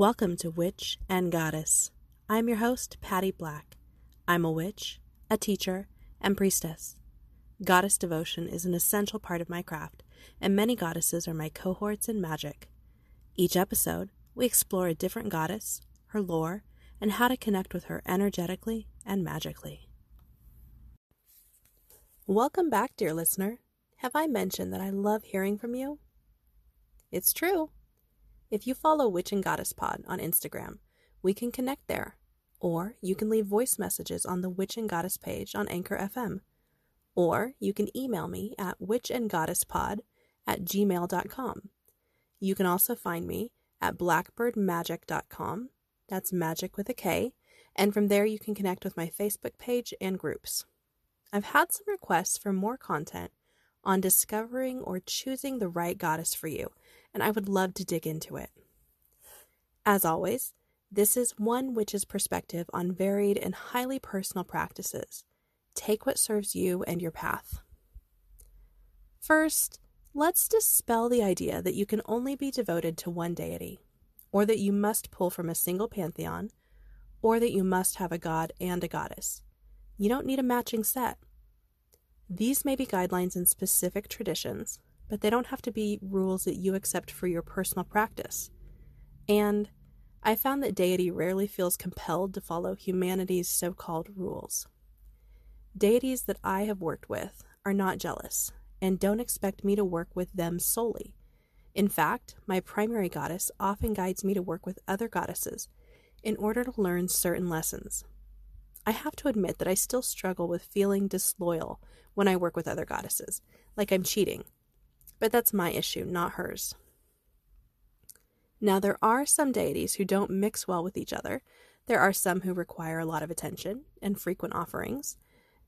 Welcome to Witch and Goddess. I'm your host, Patty Black. I'm a witch, a teacher, and priestess. Goddess devotion is an essential part of my craft, and many goddesses are my cohorts in magic. Each episode, we explore a different goddess, her lore, and how to connect with her energetically and magically. Welcome back, dear listener. Have I mentioned that I love hearing from you? It's true. If you follow Witch and Goddess Pod on Instagram, we can connect there. Or you can leave voice messages on the Witch and Goddess page on Anchor FM. Or you can email me at witchandgoddesspod at gmail.com. You can also find me at blackbirdmagick.com. That's magic with a K. And from there, you can connect with my Facebook page and groups. I've had some requests for more content on discovering or choosing the right goddess for you and I would love to dig into it. As always, this is one witch's perspective on varied and highly personal practices. Take what serves you and your path. First, let's dispel the idea that you can only be devoted to one deity, or that you must pull from a single pantheon, or that you must have a god and a goddess. You don't need a matching set. These may be guidelines in specific traditions, but they don't have to be rules that you accept for your personal practice. And I found that deity rarely feels compelled to follow humanity's so called rules. Deities that I have worked with are not jealous and don't expect me to work with them solely. In fact, my primary goddess often guides me to work with other goddesses in order to learn certain lessons. I have to admit that I still struggle with feeling disloyal when I work with other goddesses, like I'm cheating but that's my issue, not hers. Now, there are some deities who don't mix well with each other. There are some who require a lot of attention and frequent offerings.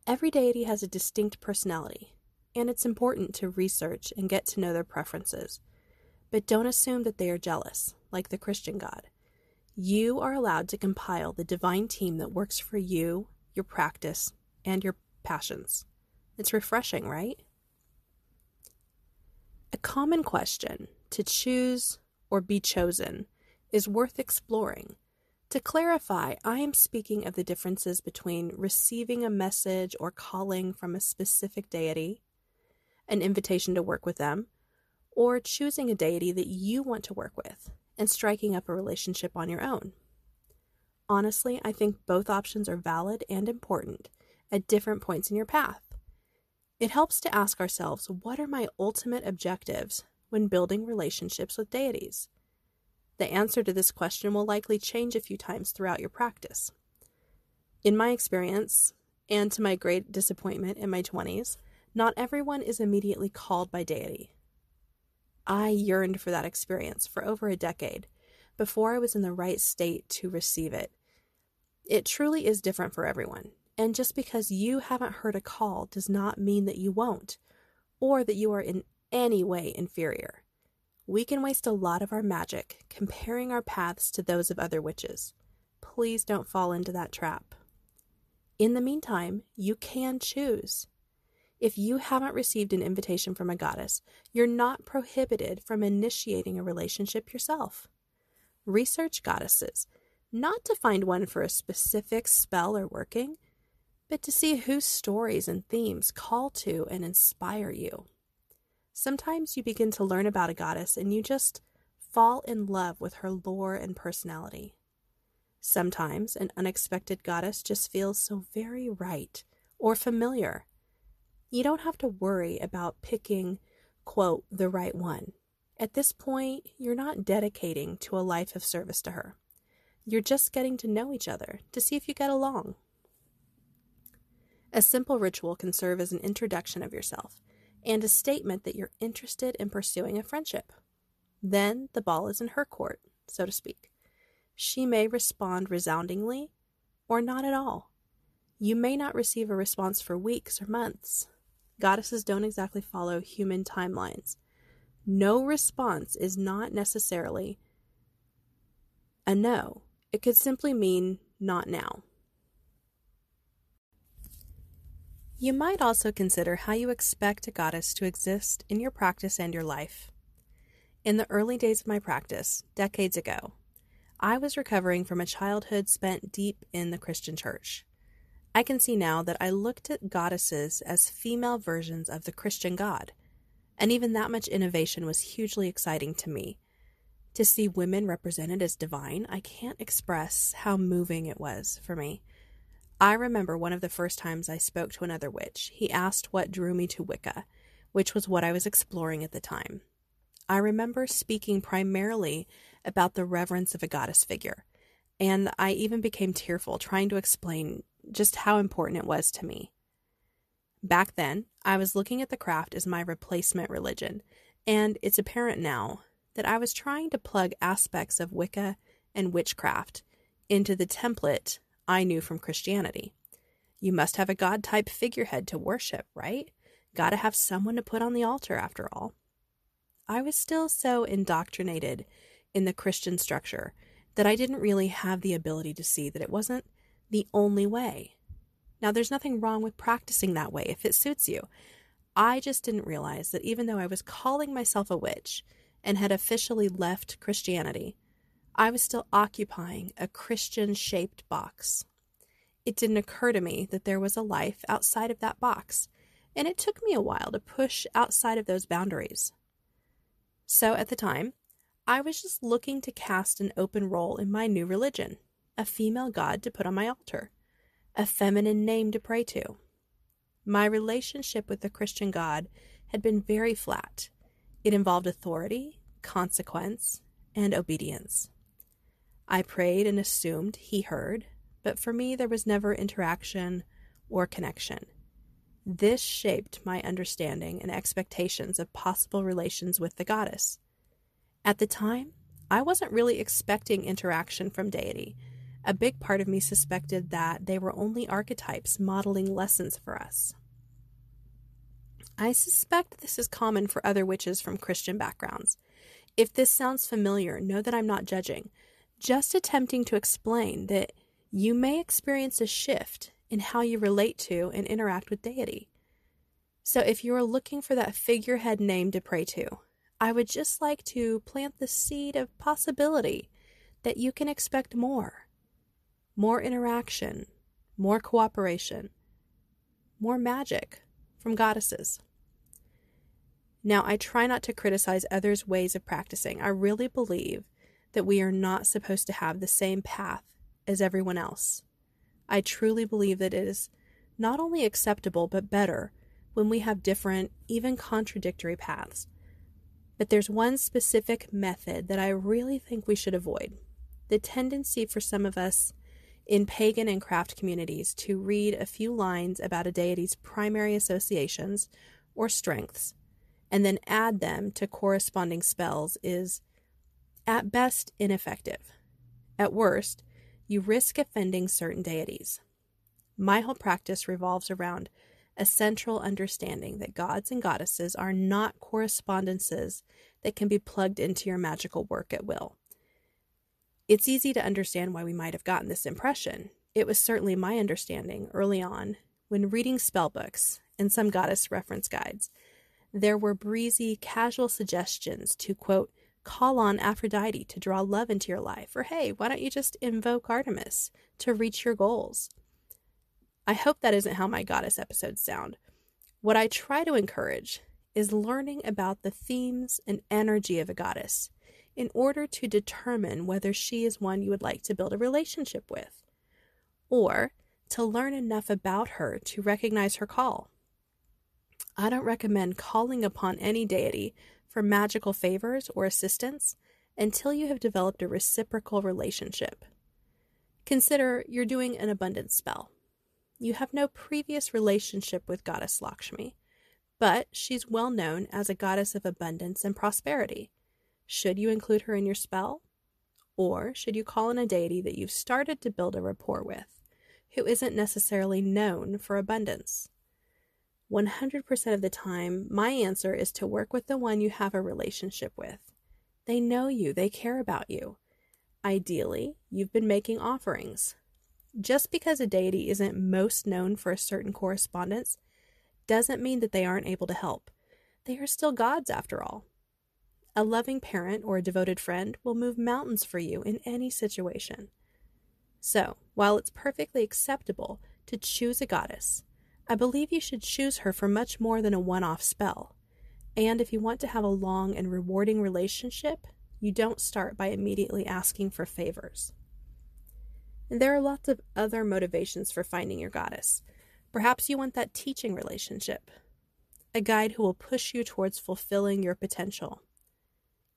Every deity has a distinct personality, and it's important to research and get to know their preferences. But don't assume that they are jealous, like the Christian God. You are allowed to compile the divine team that works for you, your practice, and your passions. It's refreshing, right? A common question to choose or be chosen is worth exploring. To clarify, I am speaking of the differences between receiving a message or calling from a specific deity, an invitation to work with them, or choosing a deity that you want to work with and striking up a relationship on your own. Honestly, I think both options are valid and important at different points in your path. It helps to ask ourselves what are my ultimate objectives when building relationships with deities? The answer to this question will likely change a few times throughout your practice. In my experience, and to my great disappointment in my 20s, not everyone is immediately called by deity. I yearned for that experience for over a decade before I was in the right state to receive it. It truly is different for everyone, and just because you haven't heard a call does not mean that you won't, or that you are in any way inferior. We can waste a lot of our magic comparing our paths to those of other witches. Please don't fall into that trap. In the meantime, you can choose. If you haven't received an invitation from a goddess, you're not prohibited from initiating a relationship yourself. Research goddesses, not to find one for a specific spell or working, but to see whose stories and themes call to and inspire you. Sometimes you begin to learn about a goddess and you just fall in love with her lore and personality. Sometimes an unexpected goddess just feels so very right or familiar. You don't have to worry about picking, quote, the right one. At this point, you're not dedicating to a life of service to her. You're just getting to know each other to see if you get along. A simple ritual can serve as an introduction of yourself and a statement that you're interested in pursuing a friendship. Then the ball is in her court, so to speak. She may respond resoundingly or not at all. You may not receive a response for weeks or months. Goddesses don't exactly follow human timelines. No response is not necessarily a no, it could simply mean not now. You might also consider how you expect a goddess to exist in your practice and your life. In the early days of my practice, decades ago, I was recovering from a childhood spent deep in the Christian church. I can see now that I looked at goddesses as female versions of the Christian God, and even that much innovation was hugely exciting to me. To see women represented as divine, I can't express how moving it was for me. I remember one of the first times I spoke to another witch. He asked what drew me to Wicca, which was what I was exploring at the time. I remember speaking primarily about the reverence of a goddess figure, and I even became tearful trying to explain just how important it was to me. Back then, I was looking at the craft as my replacement religion, and it's apparent now that I was trying to plug aspects of Wicca and witchcraft into the template I knew from Christianity. You must have a God type figurehead to worship, right? Gotta have someone to put on the altar, after all. I was still so indoctrinated in the Christian structure that I didn't really have the ability to see that it wasn't the only way. Now, there's nothing wrong with practicing that way if it suits you. I just didn't realize that even though I was calling myself a witch and had officially left Christianity, I was still occupying a Christian shaped box. It didn't occur to me that there was a life outside of that box, and it took me a while to push outside of those boundaries. So at the time, I was just looking to cast an open role in my new religion, a female god to put on my altar, a feminine name to pray to. My relationship with the Christian God had been very flat. It involved authority, consequence, and obedience. I prayed and assumed he heard, but for me there was never interaction or connection. This shaped my understanding and expectations of possible relations with the goddess. At the time, I wasn't really expecting interaction from deity. A big part of me suspected that they were only archetypes modeling lessons for us. I suspect this is common for other witches from Christian backgrounds. If this sounds familiar, know that I'm not judging just attempting to explain that you may experience a shift in how you relate to and interact with deity. So, if you are looking for that figurehead name to pray to, I would just like to plant the seed of possibility that you can expect more more interaction, more cooperation, more magic from goddesses. Now, I try not to criticize others' ways of practicing. I really believe that we are not supposed to have the same path as everyone else. I truly believe that it is not only acceptable but better when we have different, even contradictory paths. But there's one specific method that I really think we should avoid the tendency for some of us in pagan and craft communities to read a few lines about a deity's primary associations or strengths and then add them to corresponding spells is at best ineffective. At worst, you risk offending certain deities. My whole practice revolves around a central understanding that gods and goddesses are not correspondences that can be plugged into your magical work at will. It's easy to understand why we might have gotten this impression. It was certainly my understanding early on when reading spell books and some goddess reference guides. There were breezy, casual suggestions to, quote, call on Aphrodite to draw love into your life, or hey, why don't you just invoke Artemis to reach your goals? I hope that isn't how my goddess episodes sound. What I try to encourage is learning about the themes and energy of a goddess in order to determine whether she is one you would like to build a relationship with, or to learn enough about her to recognize her call. I don't recommend calling upon any deity for magical favors or assistance until you have developed a reciprocal relationship. Consider you're doing an abundance spell. You have no previous relationship with Goddess Lakshmi, but she's well known as a goddess of abundance and prosperity. Should you include her in your spell? Or should you call on a deity that you've started to build a rapport with, who isn't necessarily known for abundance? 100% of the time, my answer is to work with the one you have a relationship with. They know you, they care about you. Ideally, you've been making offerings. Just because a deity isn't most known for a certain correspondence doesn't mean that they aren't able to help. They are still gods, after all. A loving parent or a devoted friend will move mountains for you in any situation. So, while it's perfectly acceptable to choose a goddess, I believe you should choose her for much more than a one off spell. And if you want to have a long and rewarding relationship, you don't start by immediately asking for favors. And there are lots of other motivations for finding your goddess. Perhaps you want that teaching relationship, a guide who will push you towards fulfilling your potential.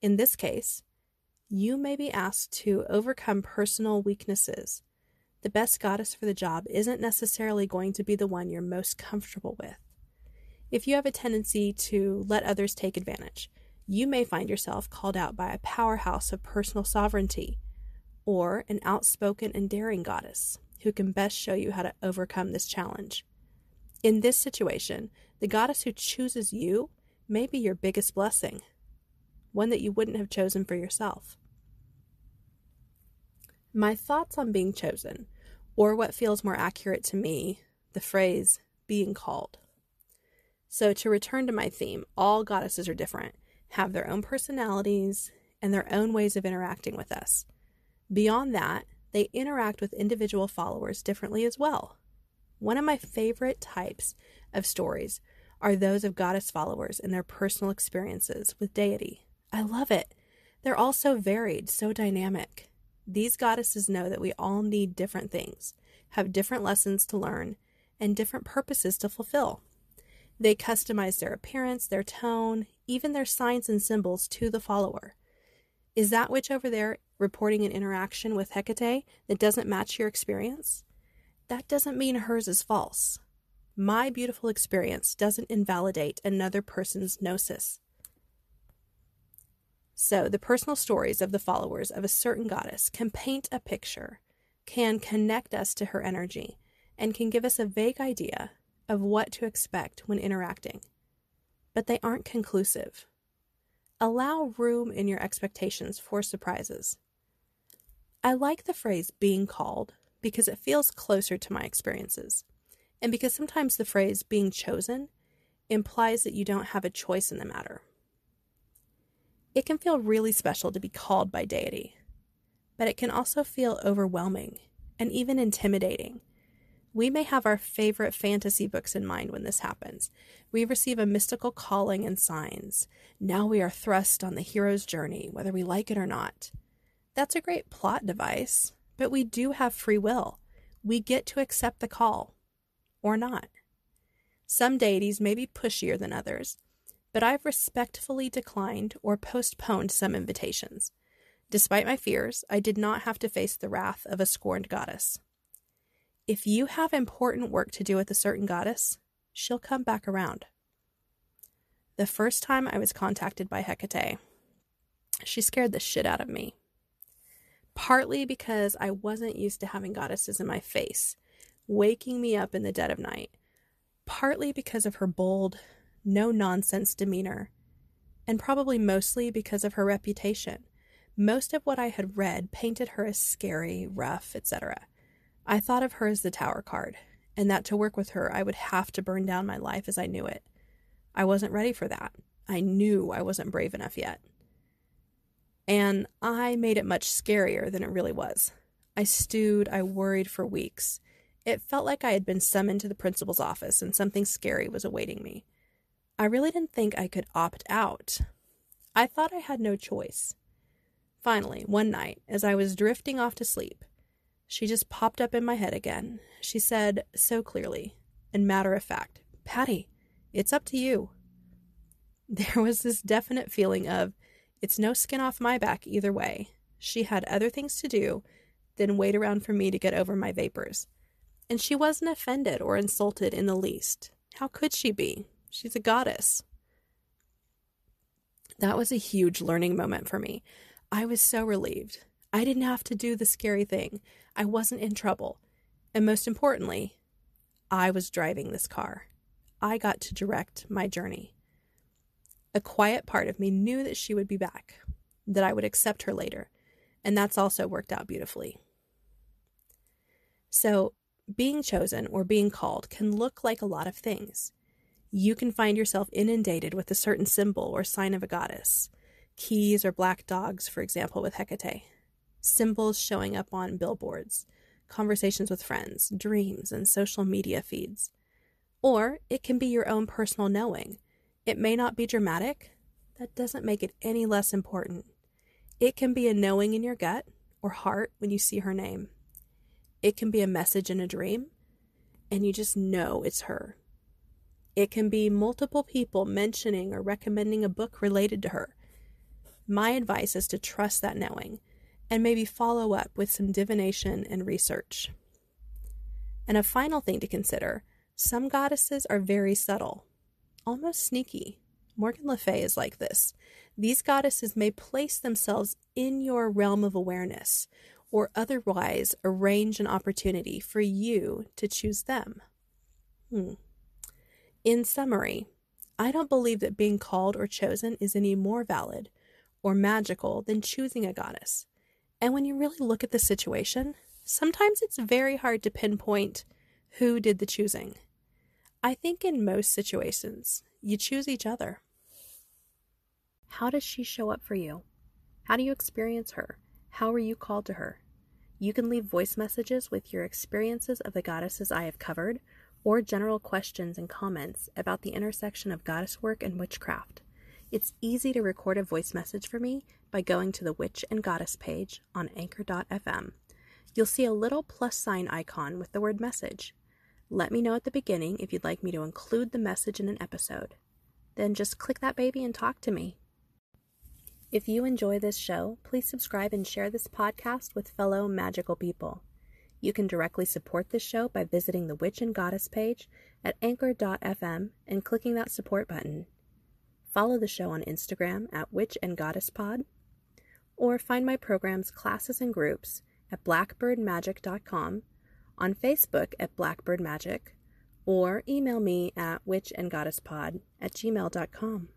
In this case, you may be asked to overcome personal weaknesses. The best goddess for the job isn't necessarily going to be the one you're most comfortable with. If you have a tendency to let others take advantage, you may find yourself called out by a powerhouse of personal sovereignty or an outspoken and daring goddess who can best show you how to overcome this challenge. In this situation, the goddess who chooses you may be your biggest blessing one that you wouldn't have chosen for yourself. My thoughts on being chosen, or what feels more accurate to me, the phrase being called. So, to return to my theme, all goddesses are different, have their own personalities, and their own ways of interacting with us. Beyond that, they interact with individual followers differently as well. One of my favorite types of stories are those of goddess followers and their personal experiences with deity. I love it. They're all so varied, so dynamic. These goddesses know that we all need different things, have different lessons to learn, and different purposes to fulfill. They customize their appearance, their tone, even their signs and symbols to the follower. Is that witch over there reporting an interaction with Hecate that doesn't match your experience? That doesn't mean hers is false. My beautiful experience doesn't invalidate another person's gnosis. So, the personal stories of the followers of a certain goddess can paint a picture, can connect us to her energy, and can give us a vague idea of what to expect when interacting. But they aren't conclusive. Allow room in your expectations for surprises. I like the phrase being called because it feels closer to my experiences, and because sometimes the phrase being chosen implies that you don't have a choice in the matter. It can feel really special to be called by deity, but it can also feel overwhelming and even intimidating. We may have our favorite fantasy books in mind when this happens. We receive a mystical calling and signs. Now we are thrust on the hero's journey, whether we like it or not. That's a great plot device, but we do have free will. We get to accept the call or not. Some deities may be pushier than others, but I've respectfully declined or postponed some invitations. Despite my fears, I did not have to face the wrath of a scorned goddess. If you have important work to do with a certain goddess, she'll come back around. The first time I was contacted by Hecate, she scared the shit out of me. Partly because I wasn't used to having goddesses in my face, waking me up in the dead of night. Partly because of her bold, no nonsense demeanor, and probably mostly because of her reputation. Most of what I had read painted her as scary, rough, etc. I thought of her as the tower card, and that to work with her I would have to burn down my life as I knew it. I wasn't ready for that. I knew I wasn't brave enough yet. And I made it much scarier than it really was. I stewed, I worried for weeks. It felt like I had been summoned to the principal's office and something scary was awaiting me. I really didn't think I could opt out. I thought I had no choice. Finally, one night, as I was drifting off to sleep, she just popped up in my head again. She said so clearly and matter of fact, Patty, it's up to you. There was this definite feeling of, it's no skin off my back either way. She had other things to do than wait around for me to get over my vapors. And she wasn't offended or insulted in the least. How could she be? She's a goddess. That was a huge learning moment for me. I was so relieved. I didn't have to do the scary thing. I wasn't in trouble. And most importantly, I was driving this car. I got to direct my journey. A quiet part of me knew that she would be back, that I would accept her later, and that's also worked out beautifully. So, being chosen or being called can look like a lot of things you can find yourself inundated with a certain symbol or sign of a goddess. keys or black dogs, for example, with Hecate, symbols showing up on billboards, conversations with friends, dreams, and social media feeds. Or it can be your own personal knowing. It may not be dramatic, that doesn't make it any less important. It can be a knowing in your gut or heart when you see her name. It can be a message in a dream, and you just know it's her. It can be multiple people mentioning or recommending a book related to her. My advice is to trust that knowing and maybe follow up with some divination and research. And a final thing to consider some goddesses are very subtle, almost sneaky. Morgan Le Fay is like this. These goddesses may place themselves in your realm of awareness or otherwise arrange an opportunity for you to choose them. Hmm. In summary, I don't believe that being called or chosen is any more valid or magical than choosing a goddess. And when you really look at the situation, sometimes it's very hard to pinpoint who did the choosing. I think in most situations, you choose each other. How does she show up for you? How do you experience her? How are you called to her? You can leave voice messages with your experiences of the goddesses I have covered, or general questions and comments about the intersection of goddess work and witchcraft. It's easy to record a voice message for me by going to the Witch and Goddess page on anchor.fm. You'll see a little plus sign icon with the word message. Let me know at the beginning if you'd like me to include the message in an episode. Then just click that baby and talk to me. If you enjoy this show, please subscribe and share this podcast with fellow magical people. You can directly support this show by visiting the Witch and Goddess page at anchor.fm and clicking that support button. Follow the show on Instagram at Witch and Goddess Pod, or find my programs, classes, and groups at blackbirdmagick.com, on Facebook at Blackbird Magick, or email me at witchandgoddesspod at gmail.com.